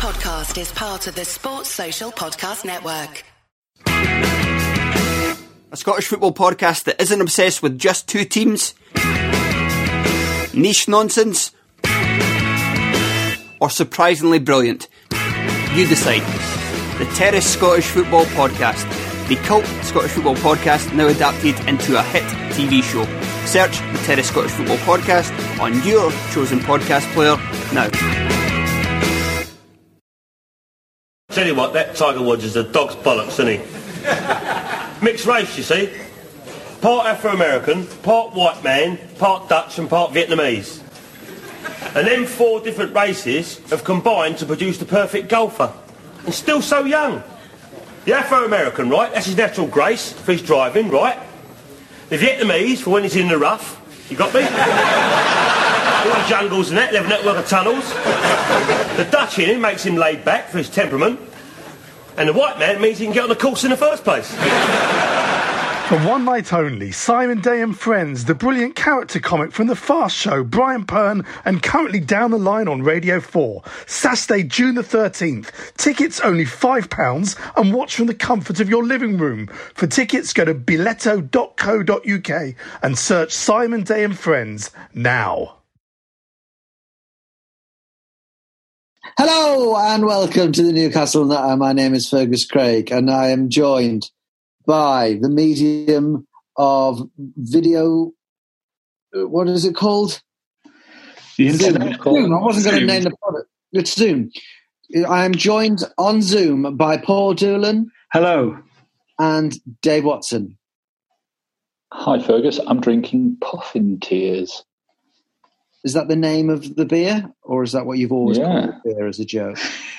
podcast is part of the Sports Social Podcast Network. A Scottish football podcast that isn't obsessed with just two teams, niche nonsense, or surprisingly brilliant. You decide. The Terrace Scottish Football Podcast, the cult Scottish football podcast now adapted into a hit TV show. Search the Terrace Scottish Football Podcast on your chosen podcast player now. Tell you what, that Tiger Woods is a dog's bollocks, isn't he? Mixed race, you see. Part Afro-American, part white man, part Dutch and part Vietnamese. And them four different races have combined to produce the perfect golfer. And still so young. The Afro-American, right, that's his natural grace for his driving, right? The Vietnamese for when he's in the rough. You got me? All the jungles and that, they have a network of tunnels. The Dutch in him makes him laid back for his temperament. And the white man means he can get on the course in the first place. For one night only, Simon Day and Friends, the brilliant character comic from The Fast Show, Brian Pern, and currently down the line on Radio 4. Saturday, June the 13th. Tickets only £5 and watch from the comfort of your living room. For tickets, go to biletto.co.uk and search Simon Day and Friends now. Hello and welcome to the Newcastle Natter. My name is Fergus Craig and I am joined by the medium of video. uh, What is it called? The internet. Zoom. I wasn't going to name the product. It's Zoom. I am joined on Zoom by Paul Doolan Hello. and Dave Watson. Hi, Fergus. I'm drinking puffin tears. Is that the name of the beer, or is that what you've always Yeah. called beer as a joke?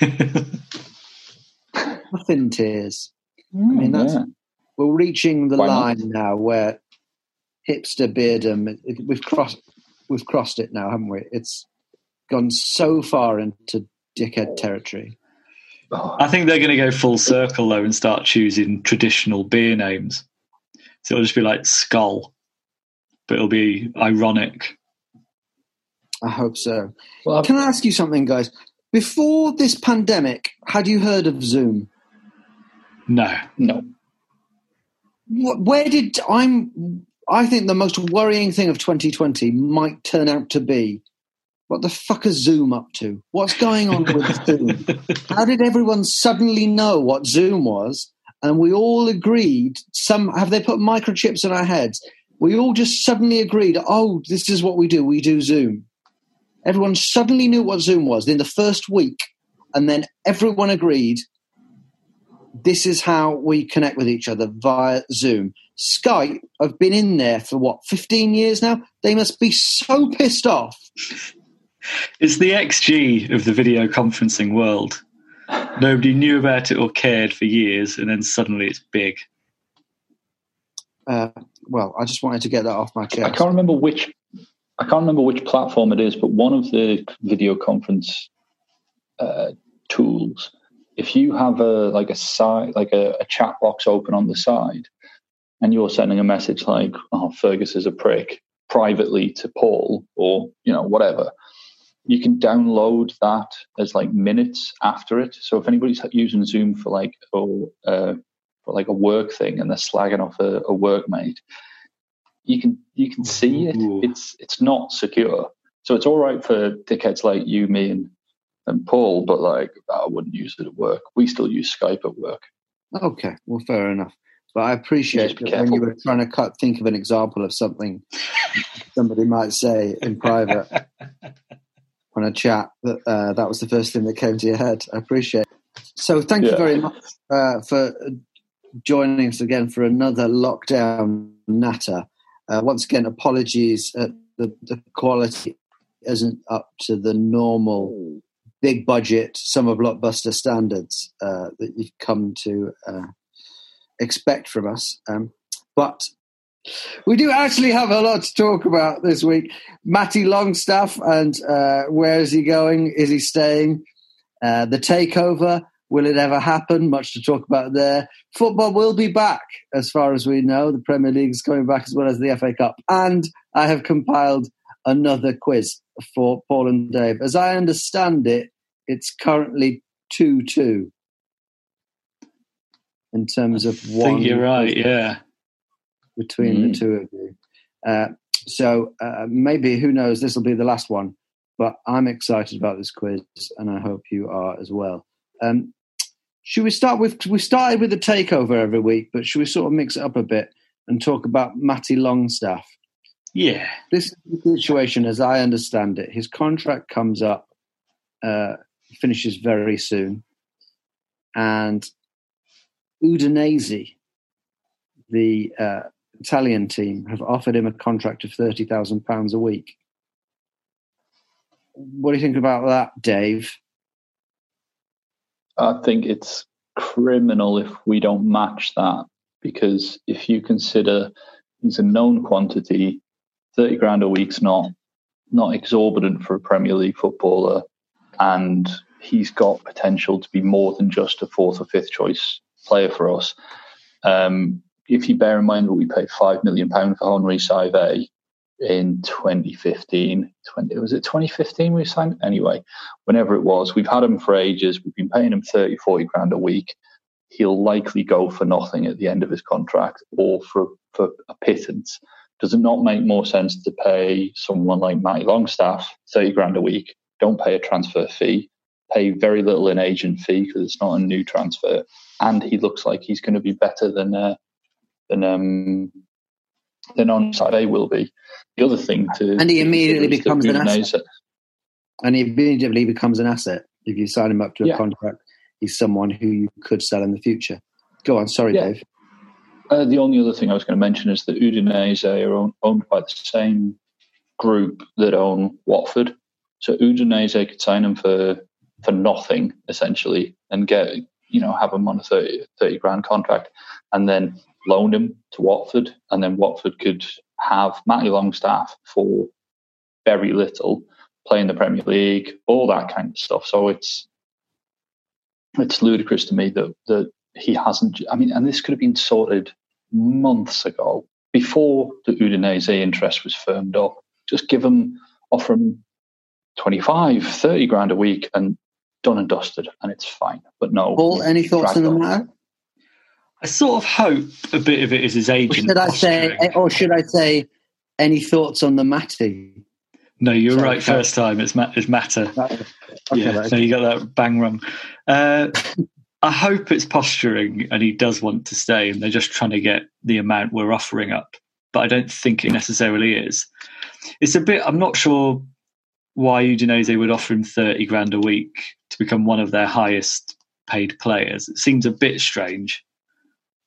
Muffin tears. I hmm, mean, that's yeah. we're reaching the Why not? line now where hipster beardom it, we've crossed we've crossed it now, haven't we? It's gone so far into dickhead territory. I think they're going to go full circle though and start choosing traditional beer names. So it'll just be like Skull, but it'll be ironic. I hope so. well, Can I ask you something, guys? Before this pandemic, had you heard of Zoom? No. no. Where did I'm? I think the most worrying thing of 2020 might turn out to be what the fuck is Zoom up to? What's going on with Zoom? How did everyone suddenly know what Zoom was? And we all agreed. Some have they put microchips in our heads? We all just suddenly agreed. Oh, this is what we do. We do Zoom. Everyone suddenly knew what Zoom was in the first week, and then everyone agreed. This is how we connect with each other via Zoom. Skype I've been in there for what, 15 years now? They must be so pissed off. It's the XG of the video conferencing world. Nobody knew about it or cared for years, and then suddenly it's big. Uh, well, I just wanted to get that off my chest. I can't remember which. I can't remember which platform it is, but one of the video conference uh, tools. If you have a like a side, like a, a chat box open on the side, and you're sending a message like, "Oh, Fergus is a prick," privately to Paul, or you know whatever, you can download that as like minutes after it. So if anybody's using Zoom for like or uh, for like a work thing and they're slagging off a, a workmate, you can you can see it. Ooh. It's it's not secure. So it's all right for dickheads like you, me, and and Paul, but like I wouldn't use it at work. We still use Skype at work. Okay, well, fair enough. But I appreciate that when you were trying to cut, think of an example of something somebody might say in private on a chat. That uh, that was the first thing that came to your head. I appreciate. it. So thank you very much uh, for joining us again for another lockdown natter. Uh, once again, apologies. Uh, the the quality isn't up to the normal big budget summer blockbuster standards uh, that you've come to uh, expect from us. Um, but we do actually have a lot to talk about this week. Matty Longstaff and uh, where is he going? Is he staying? Uh, the takeover. Will it ever happen? Much to talk about there. Football will be back, as far as we know. The Premier League is coming back as well as the FA Cup. And I have compiled another quiz for Paul and Dave. As I understand it, it's currently two-two in terms of I one. think you're right. Yeah. between Mm. the two of you. Uh, so uh, maybe who knows? This will be the last one, but I'm excited about this quiz, and I hope you are as well. Um, should we start with? We started with the takeover every week, but should we sort of mix it up a bit and talk about Matty Longstaff? Yeah. This situation, as I understand it. His contract comes up, uh, finishes very soon, and Udinese, the uh, Italian team, have offered him a contract of thirty thousand pounds a week. What do you think about that, Dave? I think it's criminal if we don't match that because if you consider he's a known quantity, thirty grand a week's not not exorbitant for a Premier League footballer, and he's got potential to be more than just a fourth or fifth choice player for us. Um, if you bear in mind that we paid five million pound for Henri Saivet in 2015, 20, was it 2015 we signed? Anyway, whenever it was, we've had him for ages. We've been paying him 30, 40 grand a week. He'll likely go for nothing at the end of his contract or for, for a pittance. Does it not make more sense to pay someone like Matty Longstaff 30 grand a week? Don't pay a transfer fee, pay very little in agent fee because it's not a new transfer. And he looks like he's going to be better than, uh, than, um, than on Saturday will be. The other thing to And he immediately becomes an asset. And he immediately becomes an asset if you sign him up to a Yeah. contract. He's someone who you could sell in the future. Go on, sorry, Yeah. Dave. Uh, the only other thing I was going to mention is that Udinese are own, owned by the same group that own Watford. So Udinese could sign him for for nothing essentially and get you know have him on a 30, 30 grand contract and then loan him to Watford and then Watford could have Matty Longstaff for very little play in the Premier League, all that kind of stuff. So it's it's ludicrous to me that that he hasn't. I mean, and this could have been sorted months ago before the Udinese interest was firmed up. Just give him, offer him 25, 30 grand a week and done and dusted, and it's fine. But no. Paul, any thoughts on the matter? I sort of hope a bit of it is his Or agent. should I say, or should I say, any thoughts on the Matty? No, you're Sorry, right. First time, it's ma- it's matter. Okay, yeah, right. so you got that bang wrong. Uh, I hope it's posturing, and he does want to stay, and they're just trying to get the amount we're offering up. But I don't think it necessarily is. It's a bit. I'm not sure why Udinese would offer him thirty grand a week to become one of their highest paid players. It seems a bit strange,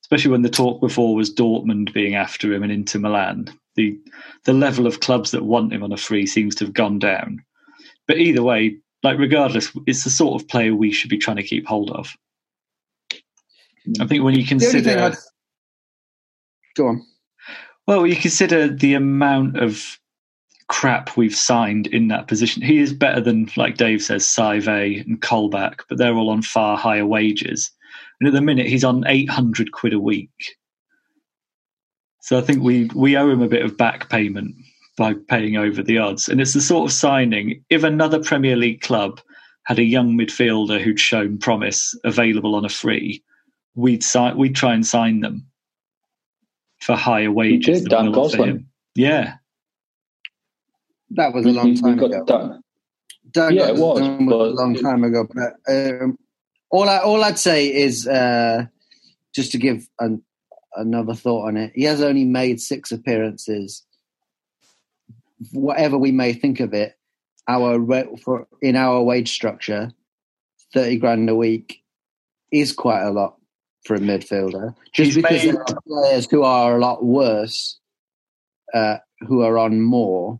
especially when the talk before was Dortmund being after him and Inter Milan. The the level of clubs that want him on a free seems to have gone down. But either way, like regardless, it's the sort of player we should be trying to keep hold of. I think when you The only thing consider, Go on. well, you consider the amount of crap we've signed in that position. He is better than, like Dave says, Saivet and Colback, but they're all on far higher wages. And at the minute, he's on eight hundred quid a week. So I think we we owe him a bit of back payment by paying over the odds. And it's the sort of signing. If another Premier League club had a young midfielder who'd shown promise available on a free, we'd sign, we'd try and sign them for higher wages. did, than Dan we'll Gosling. him. Yeah, That was a long time ago. that- Doug Yeah, it was, Gosling a long time ago. But um, all I all I'd say is uh, just to give an, another thought on it. He has only made six appearances. Whatever we may think of it, our for in our wage structure, thirty grand a week is quite a lot for a midfielder. Just He's because made- there are players who are a lot worse, uh, who are on more,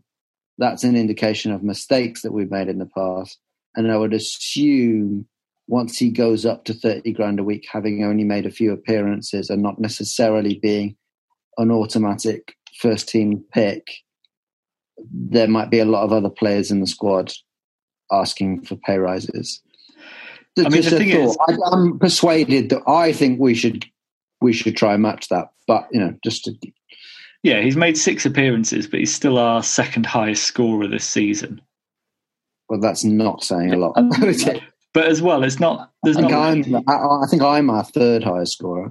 that's an indication of mistakes that we've made in the past. And I would assume once he goes up to 30 grand a week, having only made a few appearances and not necessarily being an automatic first team pick, there might be a lot of other players in the squad asking for pay rises. I mean, Just the a thing is- thought. I, I'm persuaded that I think we should we should try and match that. But you know, just to, yeah, he's made six appearances, but he's still our second highest scorer this season. well, that's not saying a lot. Um, And- is it? But as well, it's not. There's I think, not. I'm, I, I think I'm our third highest scorer.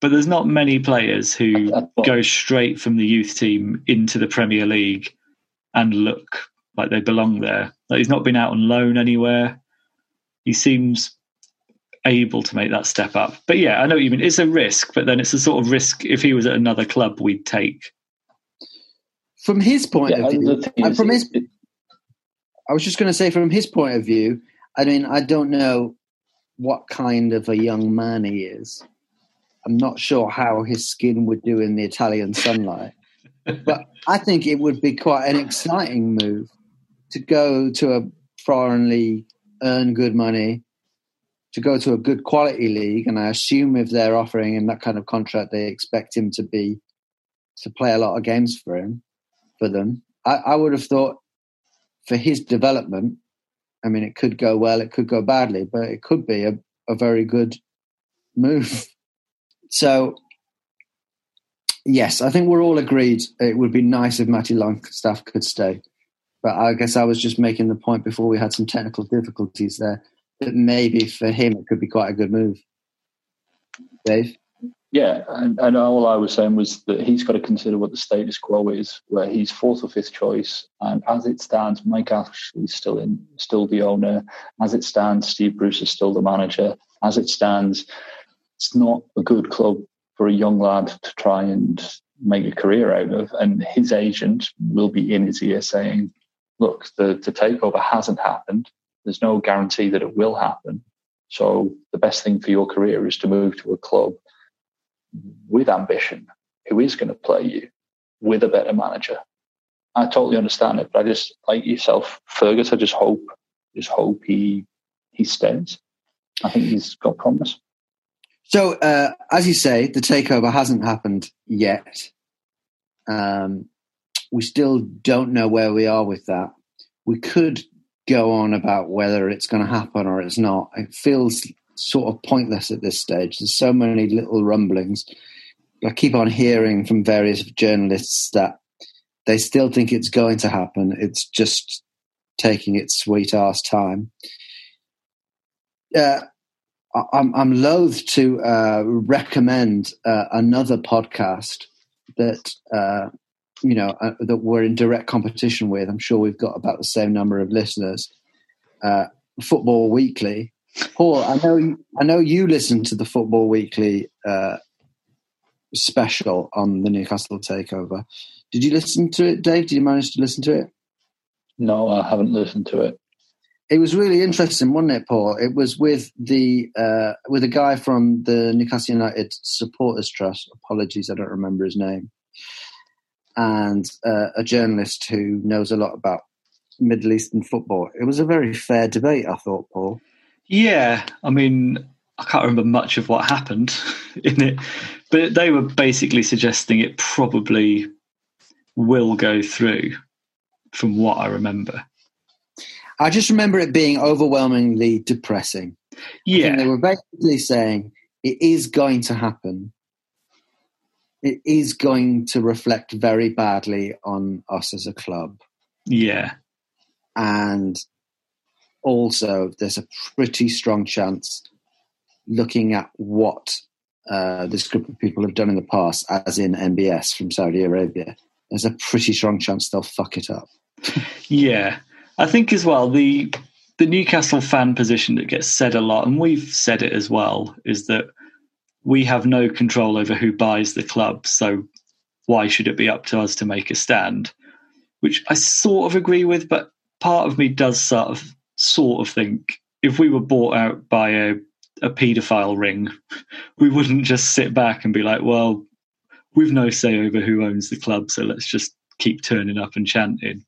But there's not many players who go straight from the youth team into the Premier League and look like they belong there. Like he's not been out on loan anywhere. He seems able to make that step up. But yeah, I know what you mean. It's a risk, but then it's a sort of risk if he was at another club we'd take. From his point Yeah, of view, the thing and is, from his, I was just going to say, from his point of view, I mean, I don't know what kind of a young man he is. I'm not sure how his skin would do in the Italian sunlight, but I think it would be quite an exciting move to go to a foreign league, earn good money, to go to a good quality league, and I assume if they're offering him that kind of contract, they expect him to be to play a lot of games for him for them. I, I would have thought for his development, I mean, it could go well, it could go badly, but it could be a, a very good move. So, yes, I think we're all agreed it would be nice if Matty Longstaff could stay. But I guess I was just making the point before we had some technical difficulties there that maybe for him it could be quite a good move. Dave? Yeah, and, mm. and all I was saying was that he's got to consider what the status quo is, where he's fourth or fifth choice, and as it stands, Mike Ashley's still in, still the owner. As it stands, Steve Bruce is still the manager. As it stands, it's not a good club for a young lad to try and make a career out of. And his agent will be in his ear saying, "Look, the, the takeover hasn't happened. There's no guarantee that it will happen. So the best thing for your career is to move to a club." With ambition who is going to play you with a better manager. I totally understand it, but I just like yourself, Fergus. I just hope, just hope he he stays. I think he's got promise. So, uh, as you say, the takeover hasn't happened yet. Um, we still don't know where we are with that. We could go on about whether it's going to happen or it's not. It feels sort of pointless at this stage. There's so many little rumblings. I keep on hearing from various journalists that they still think it's going to happen. It's just taking its sweet ass time. Uh, I'm, I'm loath to uh, recommend uh, another podcast that uh, you know uh, that we're in direct competition with. I'm sure we've got about the same number of listeners. Uh, Football Weekly. Paul, I know you, I know you listen to the Football Weekly uh, special on the Newcastle takeover. Did you listen to it, Dave? Did you manage to listen to it? No, I haven't listened to it. It was really interesting, wasn't it, Paul? It was with the uh, with a guy from the Newcastle United Supporters Trust. Apologies, I don't remember his name. And uh, a journalist who knows a lot about Middle Eastern football. It was a very fair debate, I thought, Paul. Yeah, I mean, I can't remember much of what happened in it, but they were basically suggesting it probably will go through, from what I remember. I just remember it being overwhelmingly depressing. Yeah, they were basically saying it is going to happen. It is going to reflect very badly on us as a club. yeah, and also there's a pretty strong chance looking at what uh, this group of people have done in the past as in mbs from saudi arabia there's a pretty strong chance they'll fuck it up yeah. I think as well the the Newcastle fan position that gets said a lot, and we've said it as well, is that we have no control over who buys the club. So why should it be up to us to make a stand? Which I sort of agree with, but part of me does sort of sort of think if we were bought out by a a paedophile ring, we wouldn't just sit back and be like, well, we've no say over who owns the club, so let's just keep turning up and chanting.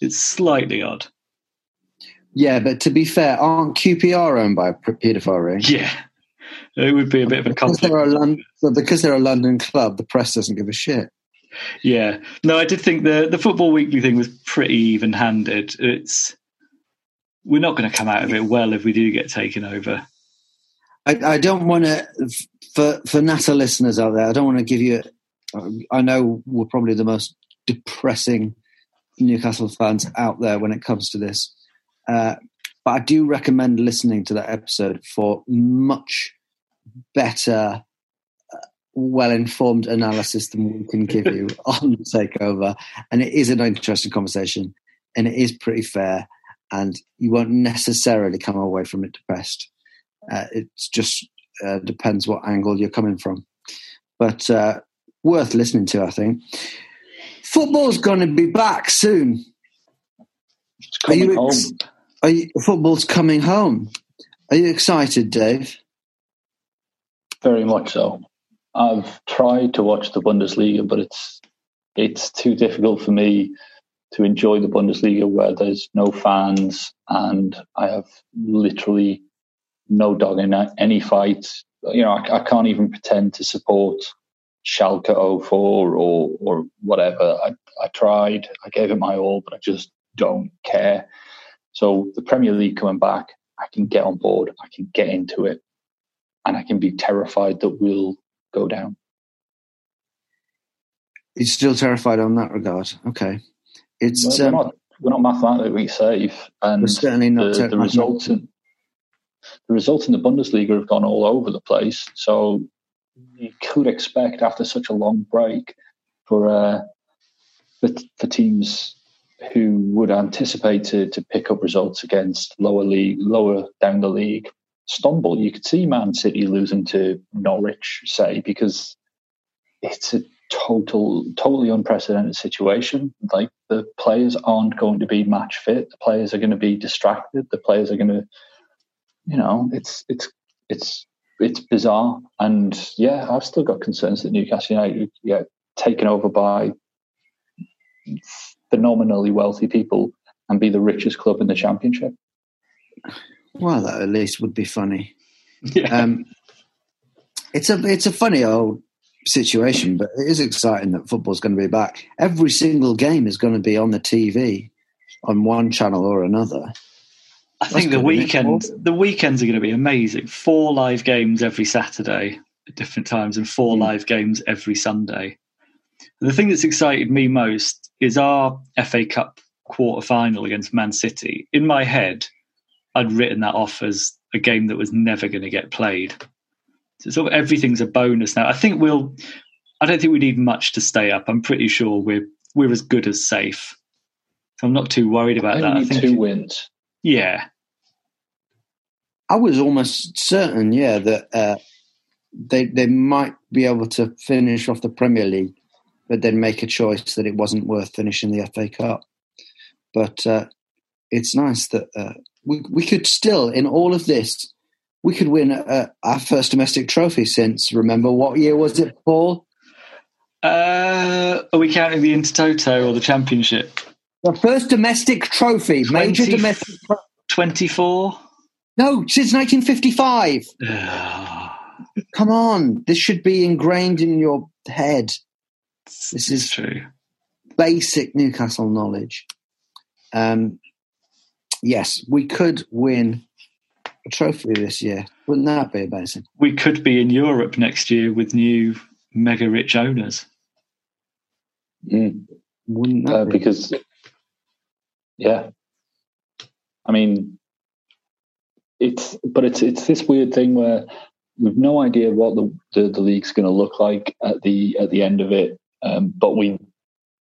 It's slightly odd. yeah but to be fair aren't qpr owned by a paedophile ring Yeah. It would be a bit of a because they're a, Lon- because they're a london club the press doesn't give a shit Yeah. No, I did think the the Football Weekly thing was pretty even handed. It's we're not going to come out of it well if we do get taken over. I, I don't want to, for for Natter listeners out there, I don't want to give you. I know we're probably the most depressing Newcastle fans out there when it comes to this. Uh, but I do recommend listening to that episode for much better, uh, well informed analysis than we can give you on the takeover. And it is an interesting conversation, and it is pretty fair, and you won't necessarily come away from it depressed. Uh, it just uh, depends what angle you're coming from, but uh, worth listening to, I think. Football's going to be back soon. It's coming you home. ex- Are you, football's coming home. Are you excited, Dave? Very much so. I've tried to watch the Bundesliga, but it's it's too difficult for me to enjoy the Bundesliga where there's no fans and I have literally no dog in any fight. You know, I, I can't even pretend to support Schalke 04 or or whatever. I I tried, I gave it my all, but I just don't care. So the Premier League coming back, I can get on board, I can get into it, and I can be terrified that we'll go down. You're still terrified on that regard. Okay. It's we're um, not we're not mathematically safe, and We're certainly not the, the results in the results in the Bundesliga have gone all over the place. So you could expect after such a long break for uh, for, for teams who would anticipate to, to pick up results against lower league, lower down the league, stumble. You could see Man City losing to Norwich, say, because it's a total, totally unprecedented situation. Like the players aren't going to be match fit. The players are going to be distracted. The players are going to, you know, it's it's it's it's bizarre. And yeah, I've still got concerns that Newcastle United get taken over by phenomenally wealthy people and be the richest club in the championship. well, that at least would be funny. Yeah. Um, it's a it's a funny old situation, but it is exciting that football's going to be back. Every single game is going to be on the TV on one channel or another. I think the good, isn't it? weekend the weekends are going to be amazing. Four live games every Saturday at different times, and four Mm. live games every Sunday. And the thing that's excited me most is our FA Cup quarter final against Man City. In my head, I'd written that off as a game that was never going to get played. So sort of everything's a bonus now. I think we'll. I don't think we need much to stay up. I'm pretty sure we're we're as good as safe. So I'm not too worried about I that. I think two wins. yeah, I was almost certain, yeah, that uh, they they might be able to finish off the Premier League, but then make a choice that it wasn't worth finishing the FA Cup. But uh, it's nice that uh, we we could still, in all of this, we could win uh, our first domestic trophy since. Remember what year was it, Paul? Uh, are we counting the Intertoto or the Championship? The first domestic trophy, major domestic. Tro- 24? no, since 1955. Come on, this should be ingrained in your head. This is true. basic Newcastle knowledge. Um, yes, we could win a trophy this year. Wouldn't that be amazing? We could be in Europe next year with new mega rich owners. Mm. Wouldn't that Uh, be? because, yeah, I mean, it's but it's it's this weird thing where we've no idea what the the, the league's going to look like at the at the end of it, um, but we,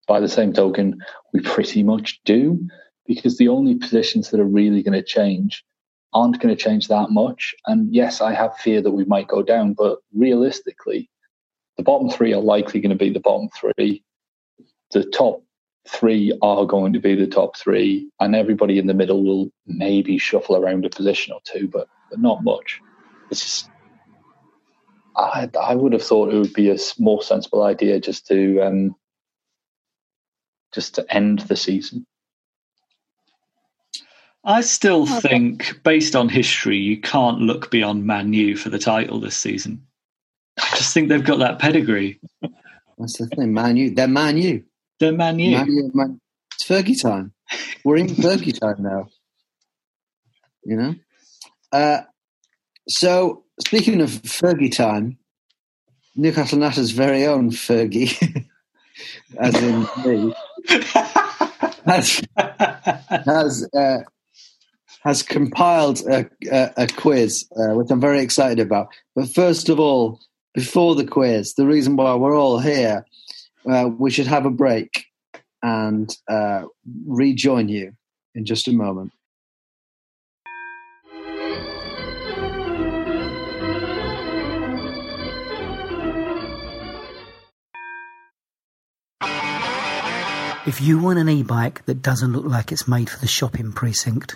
by the same token, we pretty much do because the only positions that are really going to change aren't going to change that much. And yes, I have fear that we might go down, but realistically, the bottom three are likely going to be the bottom three. The top three are going to be the top three, and everybody in the middle will maybe shuffle around a position or two, but, but not much. It's just, I, I would have thought it would be a more sensible idea just to um, just to end the season. I still think, based on history, you can't look beyond Man U for the title this season. I just think they've got that pedigree. That's the thing, Man U. They're Man U. They're Man U. Man U, Man. It's Fergie time. We're in Fergie time now. You know? Uh, so, speaking of Fergie time, Newcastle Natter's very own Fergie, as in me, has, has uh, has compiled a, a, a quiz, uh, which I'm very excited about. But first of all, before the quiz, the reason why we're all here, uh, we should have a break and uh, rejoin you in just a moment. If you want an e-bike that doesn't look like it's made for the shopping precinct,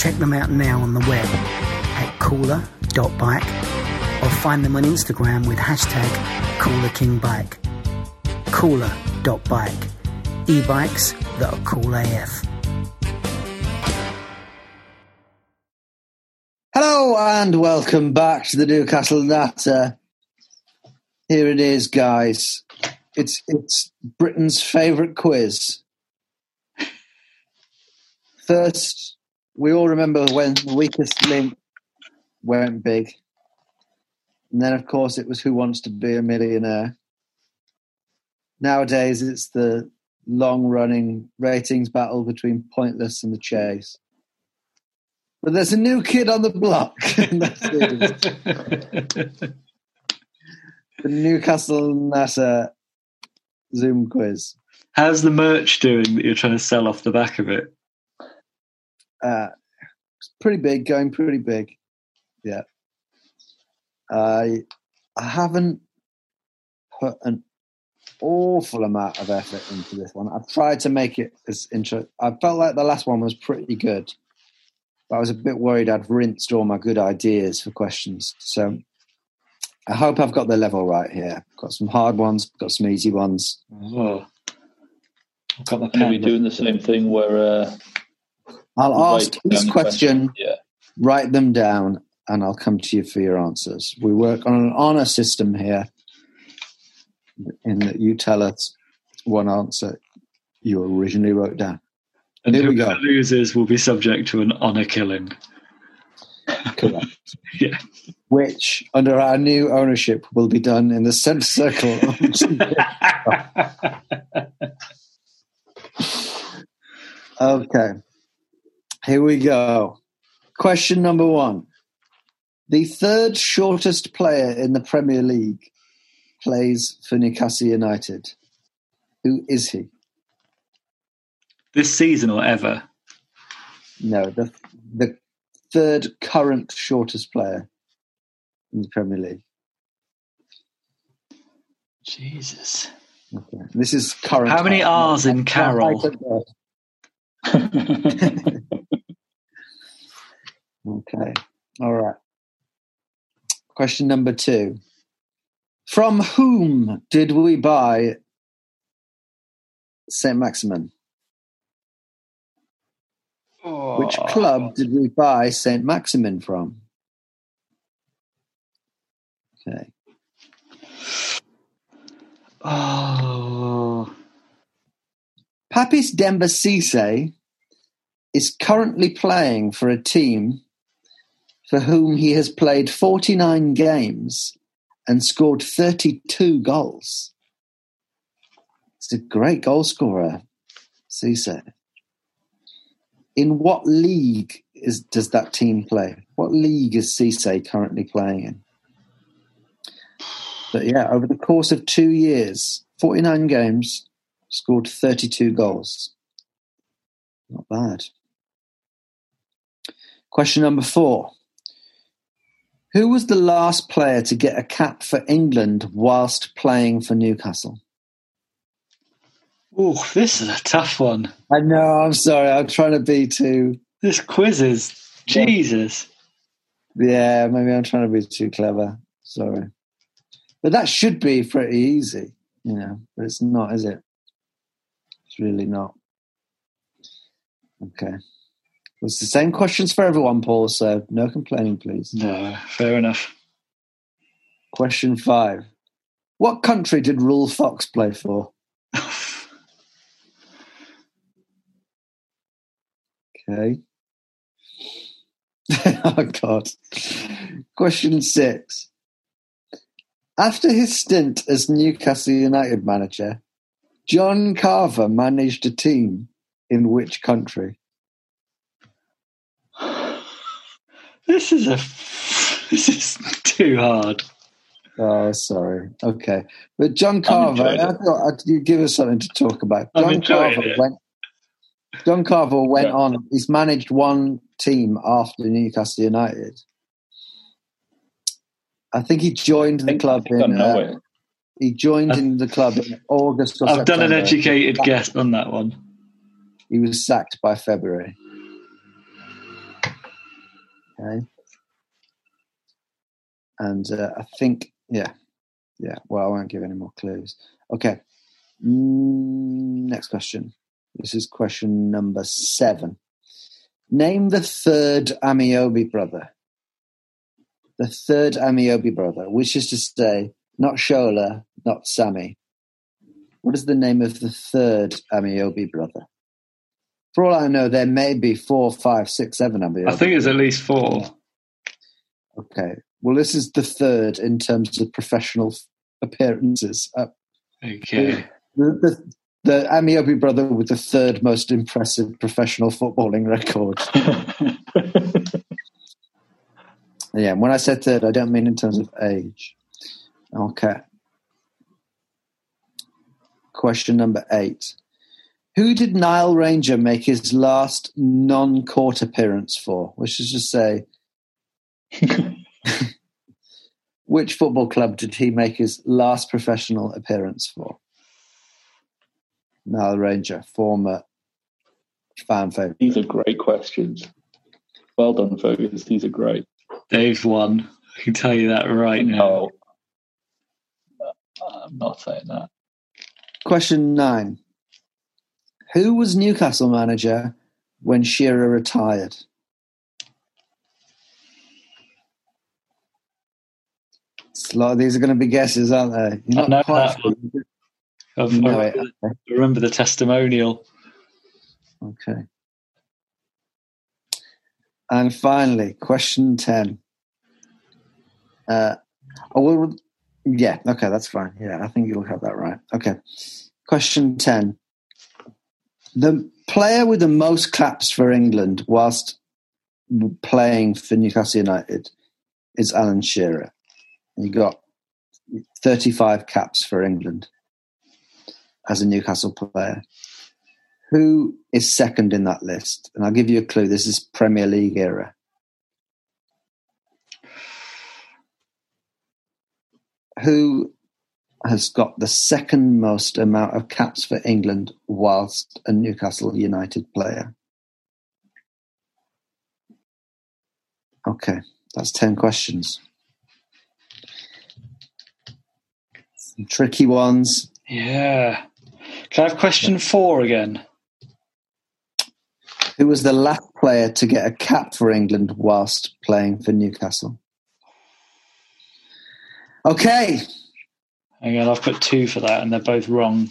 Check them out now on the web at cooler.bike or find them on Instagram with hashtag CoolerKingBike. Cooler.bike. E-bikes that are cool AF. Hello and welcome back to the Newcastle Natter. Here it is, guys. It's it's Britain's favourite quiz. First, we all remember when the weakest link went big. And then, of course, it was Who Wants to Be a Millionaire. Nowadays, it's the long running ratings battle between Pointless and The Chase. But there's a new kid on the block. the Newcastle Natter Zoom quiz. How's the merch doing that you're trying to sell off the back of it? Uh, it's pretty big, going pretty big. Yeah. I I haven't put an awful amount of effort into this one. I've tried to make it as intro. I felt like the last one was pretty good, but I was a bit worried I'd rinsed all my good ideas for questions. So I hope I've got the level right here. Got some hard ones, got some easy ones. Oh, I've got my I'm going to be doing the same thing where uh, I'll ask down each question, Yeah. write them down, and I'll come to you for your answers. We work on an honor system here, in that you tell us one answer you originally wrote down. And Here we whoever go. loses will be subject to an honour killing. Correct. Yeah. Which, under our new ownership, will be done in the centre circle. okay. Here we go. Question number one. The third shortest player in the Premier League plays for Newcastle United. Who is he? This season or ever? No, the the third current shortest player in the Premier League. Jesus. Okay. This is current. How many R's in Carol? Okay. All right. Question number two. From whom did we buy St. Maximin? Which Oh. club did we buy St. Maximin from? Okay. Oh. Papis Demba Cisse is currently playing for a team for whom he has played 49 games and scored 32 goals. He's a great goal scorer, Cisse. In what league is, does that team play? What league is Cisse currently playing in? But yeah, over the course of two years, 49 games, scored 32 goals. Not bad. Question number four. Who was the last player to get a cap for England whilst playing for Newcastle? Oh, this is a tough one. I know, I'm sorry, I'm trying to be too. This quiz is Jesus. Yeah, maybe I'm trying to be too clever. Sorry. But that should be pretty easy, you know, but it's not, is it? It's really not. Okay. It's the same questions for everyone, Paul, so no complaining, please. No, fair enough. Question five. What country did Ruel Fox play for? Okay. oh, God. Question six. After his stint as Newcastle United manager, John Carver managed a team in which country? This is a this is too hard. Oh, sorry. Okay, but John Carver, I thought you give us something to talk about. John Carver it. went. John Carver went Yeah. on. He's managed one team after Newcastle United. I think he joined the club in. uh, he joined in the club in August. Or I've done an educated guess on that one. He was sacked by February. Okay. And uh, I think, yeah, yeah. Well, I won't give any more clues. Okay. Mm, next question. This is question number seven. Name the third Ameobi brother. The third Ameobi brother, which is to say, not Shola, not Sammy. What is the name of the third Ameobi brother? For all I know, there may be four, five, six, seven Ameobi. I think it's at least four. Okay. Well, this is the third in terms of professional appearances. Uh, Okay. the, the, the Ameobi brother with the third most impressive professional footballing record. yeah, when I said third, I don't mean in terms of age. Okay. Question number eight. Who did Nile Ranger make his last non court appearance for? Which is to say, which football club did he make his last professional appearance for? Nile Ranger, former fan favourite. These are great questions. Well done, Fergus. These are great. Dave's won. I can tell you that right now. Oh. I'm not saying that. Question nine. Who was Newcastle manager when Shearer retired? It's a lot of these are going to be guesses, aren't they? You're know quite. I've- You I remember, I remember the testimonial. Okay. And finally, question 10. Uh, oh, well, yeah, okay, that's fine. Yeah, I think you'll have that right. Okay. Question 10. The player with the most caps for England whilst playing for Newcastle United is Alan Shearer. He got 35 caps for England as a Newcastle player. Who is second in that list? And I'll give you a clue. This is Premier League era. Who has got the second most amount of caps for England whilst a Newcastle United player? Okay, that's 10 questions. Some tricky ones. Yeah. Can I have question four again? Who was the last player to get a cap for England whilst playing for Newcastle? Okay, On, I've put two for that, and they're both wrong.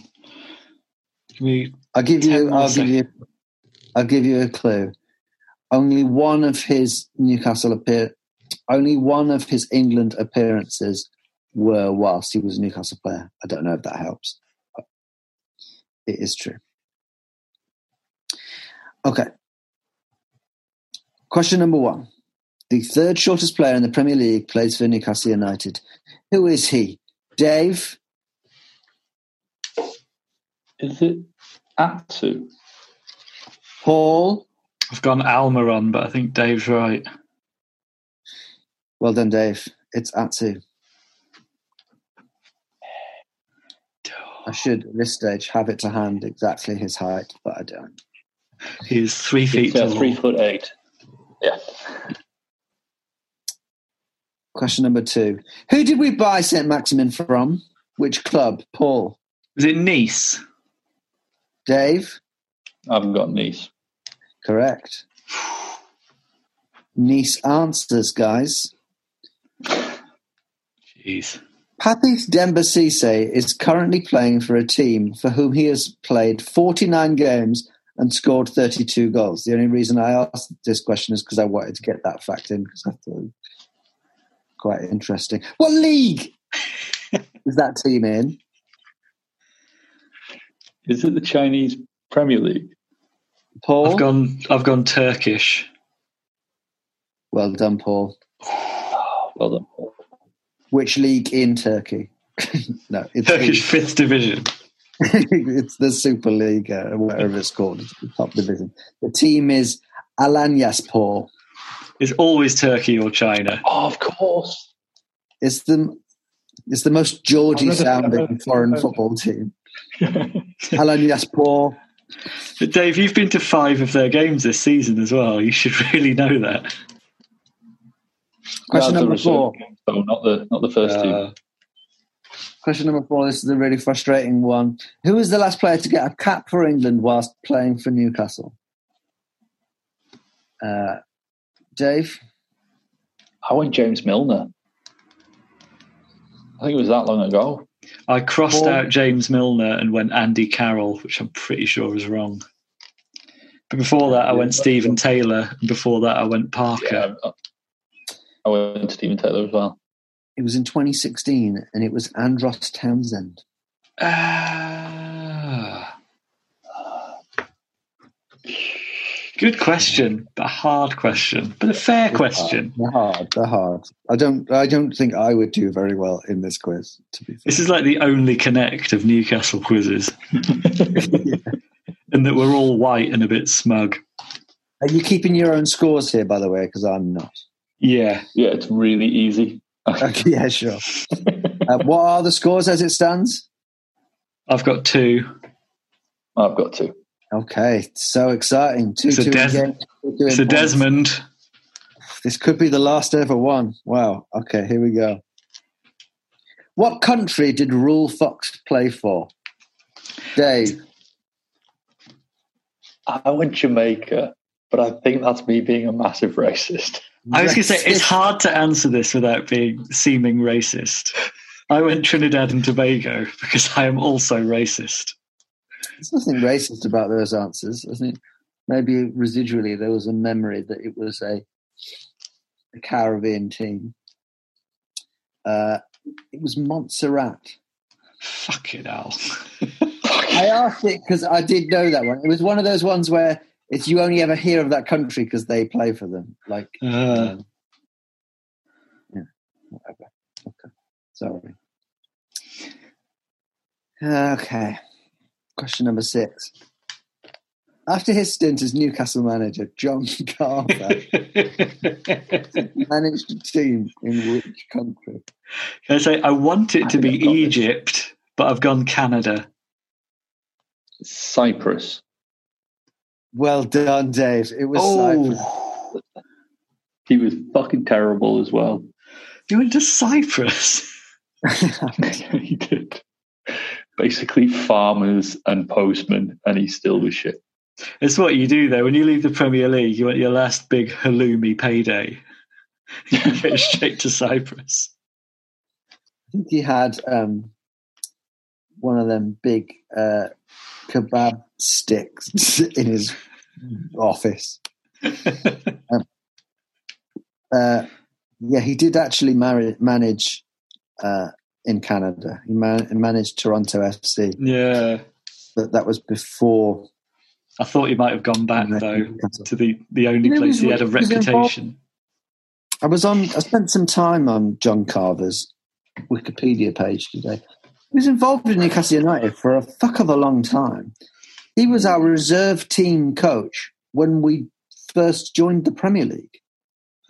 Give me I'll give you. I'll give you. I'll give you a clue. Only one of his Newcastle appear. Only one of his England appearances were whilst he was a Newcastle player. I don't know if that helps. It is true. Okay. Question number one. The third shortest player in the Premier League plays for Newcastle United. Who is he? Dave? Is it Atsu? Paul? I've gone Almiron, but I think Dave's right. Well done, Dave. It's Atsu. I should, at this stage, have it to hand exactly his height, but I don't. He's three feet It's, uh, three foot eight. Yeah. Question number two. Who did we buy St. Maximin from? Which club? Paul. Is it Nice? Dave? I haven't got Nice. Correct. Nice answers, guys. Jeez. Papis Demba Cisse is currently playing for a team for whom he has played 49 games and scored 32 goals. The only reason I asked this question is because I wanted to get that fact in because I thought it was quite interesting. What league is that team in? Is it the Chinese Premier League? Paul? I've gone. I've gone Turkish. Well done, Paul. Well done, Paul. Which league in Turkey? no, it's, the Turkish fifth division. it's the Super League, uh, whatever it's called, it's the top division. The team is Alanyaspor. It's always Turkey or China. Oh, of course. It's the it's the most Geordie I've never- I've sounding foreign football team. Alanyaspor. But Dave, you've been to five of their games this season as well. You should really know that. Question number four. game, not the not the first team. Uh, Question number four. This is a really frustrating one. Who was the last player to get a cap for England whilst playing for Newcastle? Uh, Dave. I went James Milner. I think it was that long ago. I crossed Paul? out James Milner and went Andy Carroll, which I'm pretty sure was wrong. But before that, I went Stephen Taylor, and before that, I went Parker. Yeah, I went to Stephen Taylor as well. It was in 2016, and it was Andros Townsend. Ah. Good question, but a hard question, but a fair question. They're hard. They're hard. I don't. I don't think I would do very well in this quiz. To be fair. This is like the only connect of Newcastle quizzes, and that we're all white and a bit smug. Are you keeping your own scores here, by the way? Because I'm not. Yeah, Yeah, it's really easy. Okay, yeah, sure. uh, what are the scores as it stands? I've got two. I've got two. Okay, so exciting. Two, It's a two Des- again. Two, two So. Desmond, This could be the last ever one. Wow. Okay, here we go. What country did Ruel Fox play for? Dave. I went Jamaica, but I think that's me being a massive racist. I was going to say it's hard to answer this without being seeming racist. I went Trinidad and Tobago because I am also racist. There's nothing racist about those answers. I think maybe residually there was a memory that it was a, a Caribbean team. Uh, it was Montserrat. Fucking hell. I asked it because I did know that one. It was one of those ones where it's you only ever hear of that country because they play for them. Like, Uh, um, yeah, whatever. Okay, sorry. Okay, question number six. After his stint as Newcastle manager, John Carver managed a team in which country? Can I say I want it I to be I've this. Egypt, but I've gone Canada. Cyprus. Well done, Dave. It was Cyprus. Oh, He was fucking terrible as well. you went to Cyprus. he did. Basically, farmers and postmen, and he still was shit. It's what you do though. When you leave the Premier League, you want your last big halloumi payday. You go straight to Cyprus. I think he had um, one of them big uh, kebab sticks in his office. Um, uh, yeah, he did actually marry, manage uh, in Canada. He man- managed Toronto FC, Yeah. but that was before. I thought he might have gone back though to the, the only You know, place he he's- had a he's involved- reputation. I was on. I spent some time on John Carver's Wikipedia page today. He was involved with Newcastle United for a fuck of a long time. He was our reserve team coach when we first joined the Premier League.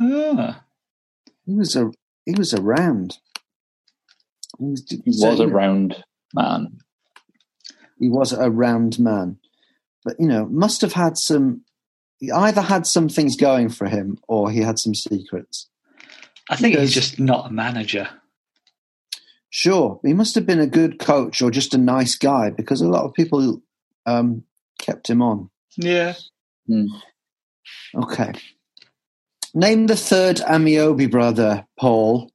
Ah. He was a he was around. He was, He was a round man. he was a round man, but you know, must have had some. He either had some things going for him, or he had some secrets. I think Because- he's just not a manager. Sure, he must have been a good coach or just a nice guy because a lot of people um, kept him on. Yeah. Okay. Name the third Ameobi brother, Paul.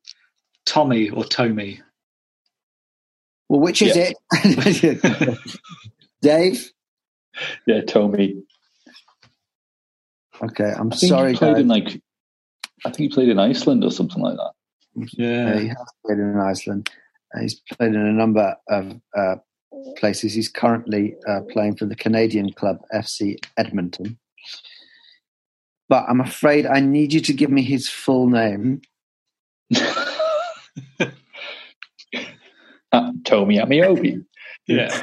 Tommy or Tommy? Well, which is Yeah. it? Dave? Yeah, Tommy. Okay, I'm I sorry, he played guys. in like. I think he played in Iceland or something like that. Uh, Yeah. he has played in Iceland. Uh, he's played in a number of uh, places. He's currently uh, playing for the Canadian club FC Edmonton. But I'm afraid I need you to give me his full name. Uh, Tommy Ameobi. Yeah.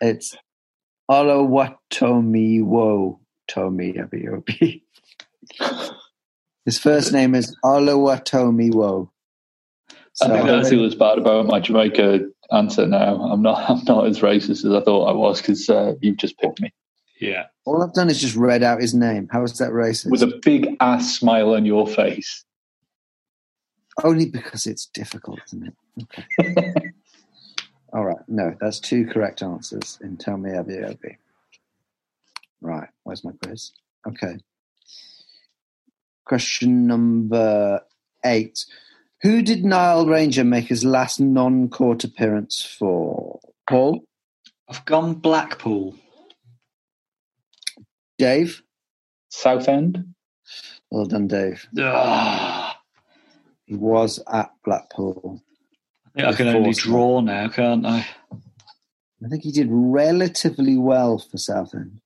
It's Oluwatomiwo Tomi Ameobi. His first name is Oluwatomiwo. I think So, that's what's bad about my Jamaica answer. Now I'm not. I'm not as racist as I thought I was because uh, you've just picked me Yeah. all I've done is just read out his name. How is that racist? with a big ass smile on your face. Only because it's difficult, isn't it? Okay. All right. No, that's two correct answers in Tell Me Ameobi. Right. Where's my quiz? Okay. Question number eight. Who did Nile Ranger make his last non court appearance for? Paul? I've gone Blackpool. Dave? Southend. Well done, Dave. Ah, He was at Blackpool. I I can only draw now, can't I? I think he did relatively well for Southend.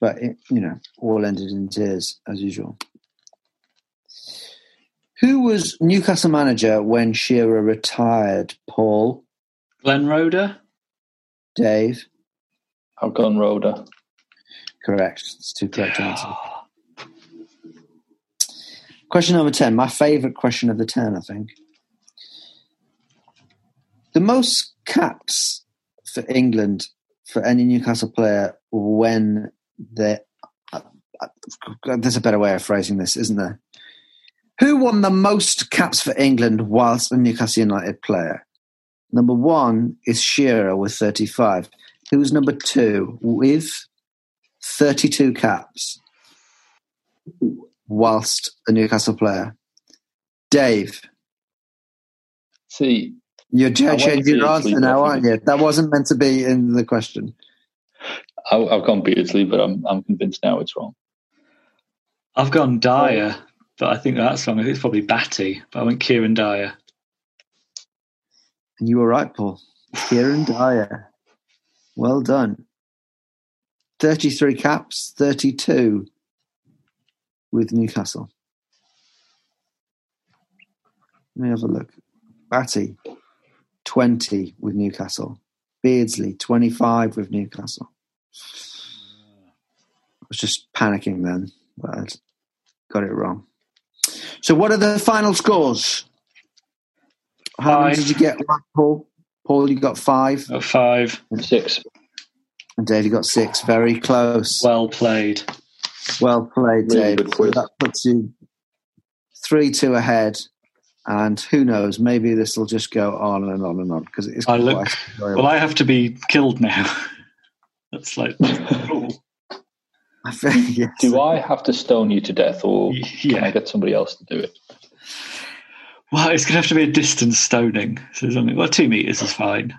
But, it, you know, all ended in tears, as usual. Who was Newcastle manager when Shearer retired? Paul, Glenn Roeder? Dave? Oh, I've gone Roeder. Correct. It's two correct answers. Question number 10. My favourite question of the 10, I think. The most caps for England for any Newcastle player when they. There's a better way of phrasing this, isn't there? Who won the most caps for England whilst a Newcastle United player? Number one is Shearer with 35. Who was number two with 32 caps whilst a Newcastle player? Dave, See, you're I ch- changing your answer now, aren't you? That wasn't meant to be in the question. I, I've gone Beardsley, but I'm I'm convinced now it's wrong. I've gone Dyer, oh. but I think that's wrong. I think it's probably Batty, but I went Kieran Dyer. And you were right, Paul. Kieran Dyer. Well done. 33 caps, 32 with Newcastle. Let me have a look. Batty, 20 with Newcastle. Beardsley, 25 with Newcastle. I was just panicking then, but I got it wrong. So, what are the final scores? How many did you get right, Paul? Paul, you got five, Got five. Six. and Dave, you got six. Very close. Well played. Well played, Really Dave. good quiz. That puts you three two ahead, and who knows? Maybe this will just go on and on and on because it is I quite look. Well, I have to be killed now. That's like. I feel- yes. Do I have to stone you to death, or can I get somebody else to do it? Well, it's going to have to be a distance stoning. So something. Well, two meters is fine.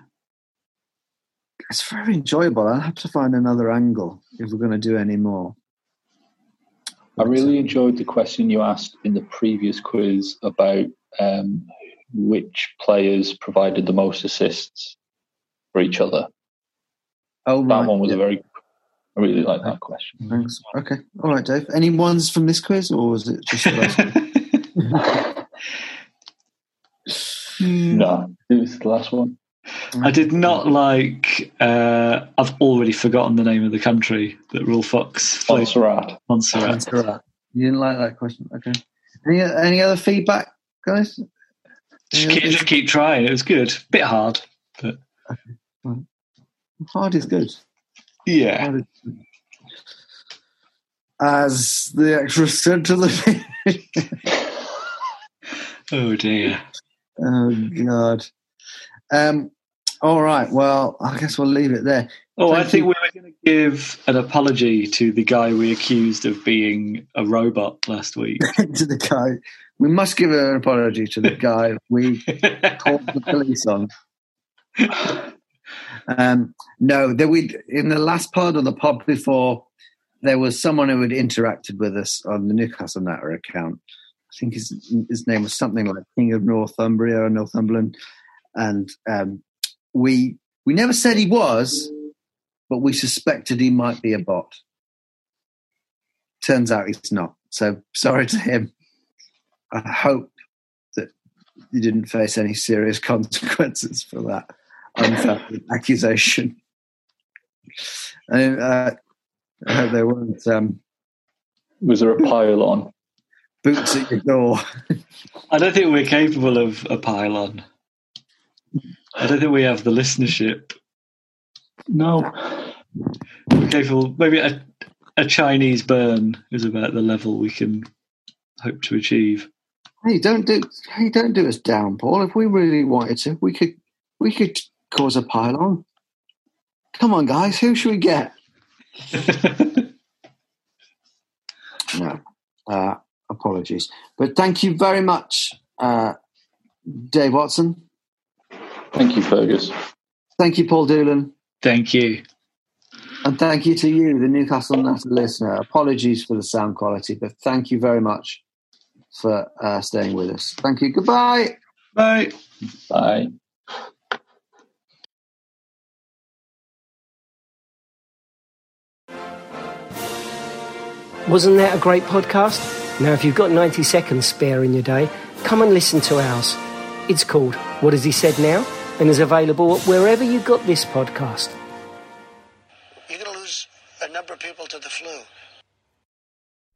It's very enjoyable. I'll have to find another angle if we're going to do any more. I really uh, enjoyed the question you asked in the previous quiz about um, which players provided the most assists for each other. Oh, That right. one was yeah. a very. I really like that question. Thanks. Okay. All right, Dave. Any ones from this quiz, or was it just the last one? No, it was the last one. I did not like. Uh, I've already forgotten the name of the country that Ruel Fox played. Montserrat. Montserrat. Montserrat. You didn't like that question. Okay. Any any other feedback, guys? Just keep, just keep trying. It was good. A Bit hard, but Hard is good. yeah. Is good. As the actress said to the Oh dear. Oh God. Um, All right. Well, I guess we'll leave it there. Oh, Thank I think you. we were going to give an apology to the guy we accused of being a robot last week. to the guy. We must give an apology to the guy we called the police on. Um, no, there we in the last part of the pod before there was someone who had interacted with us on the Newcastle Natter account. I think his his name was something like King of Northumbria or Northumberland, and um, we we never said he was, but we suspected he might be a bot. Turns out he's not. So sorry to him. I hope that you didn't face any serious consequences for that unfounded accusation. And, uh, I hope there weren't um, Was there a pile on? boots at your door. I don't think we're capable of a pylon. I don't think we have the listenership. No. We're capable, maybe a, a Chinese burn is about the level we can hope to achieve. Hey, don't do hey, don't do us down, Paul. If we really wanted to, we could we could cause a pylon. Come on, guys, who should we get? No, uh, apologies, but thank you very much, uh, Dave Watson. Thank you, Fergus. Thank you, Paul Doolan. Thank you. And thank you to you, the Newcastle Natter listener. Apologies for the sound quality, but thank you very much for uh, staying with us. Thank you. Goodbye. Bye. Bye. Wasn't that a great podcast? Now, if you've got 90 seconds spare in your day, come and listen to ours. It's called What Has He Said Now? and is available wherever you got this podcast. You're going to lose a number of people to the flu.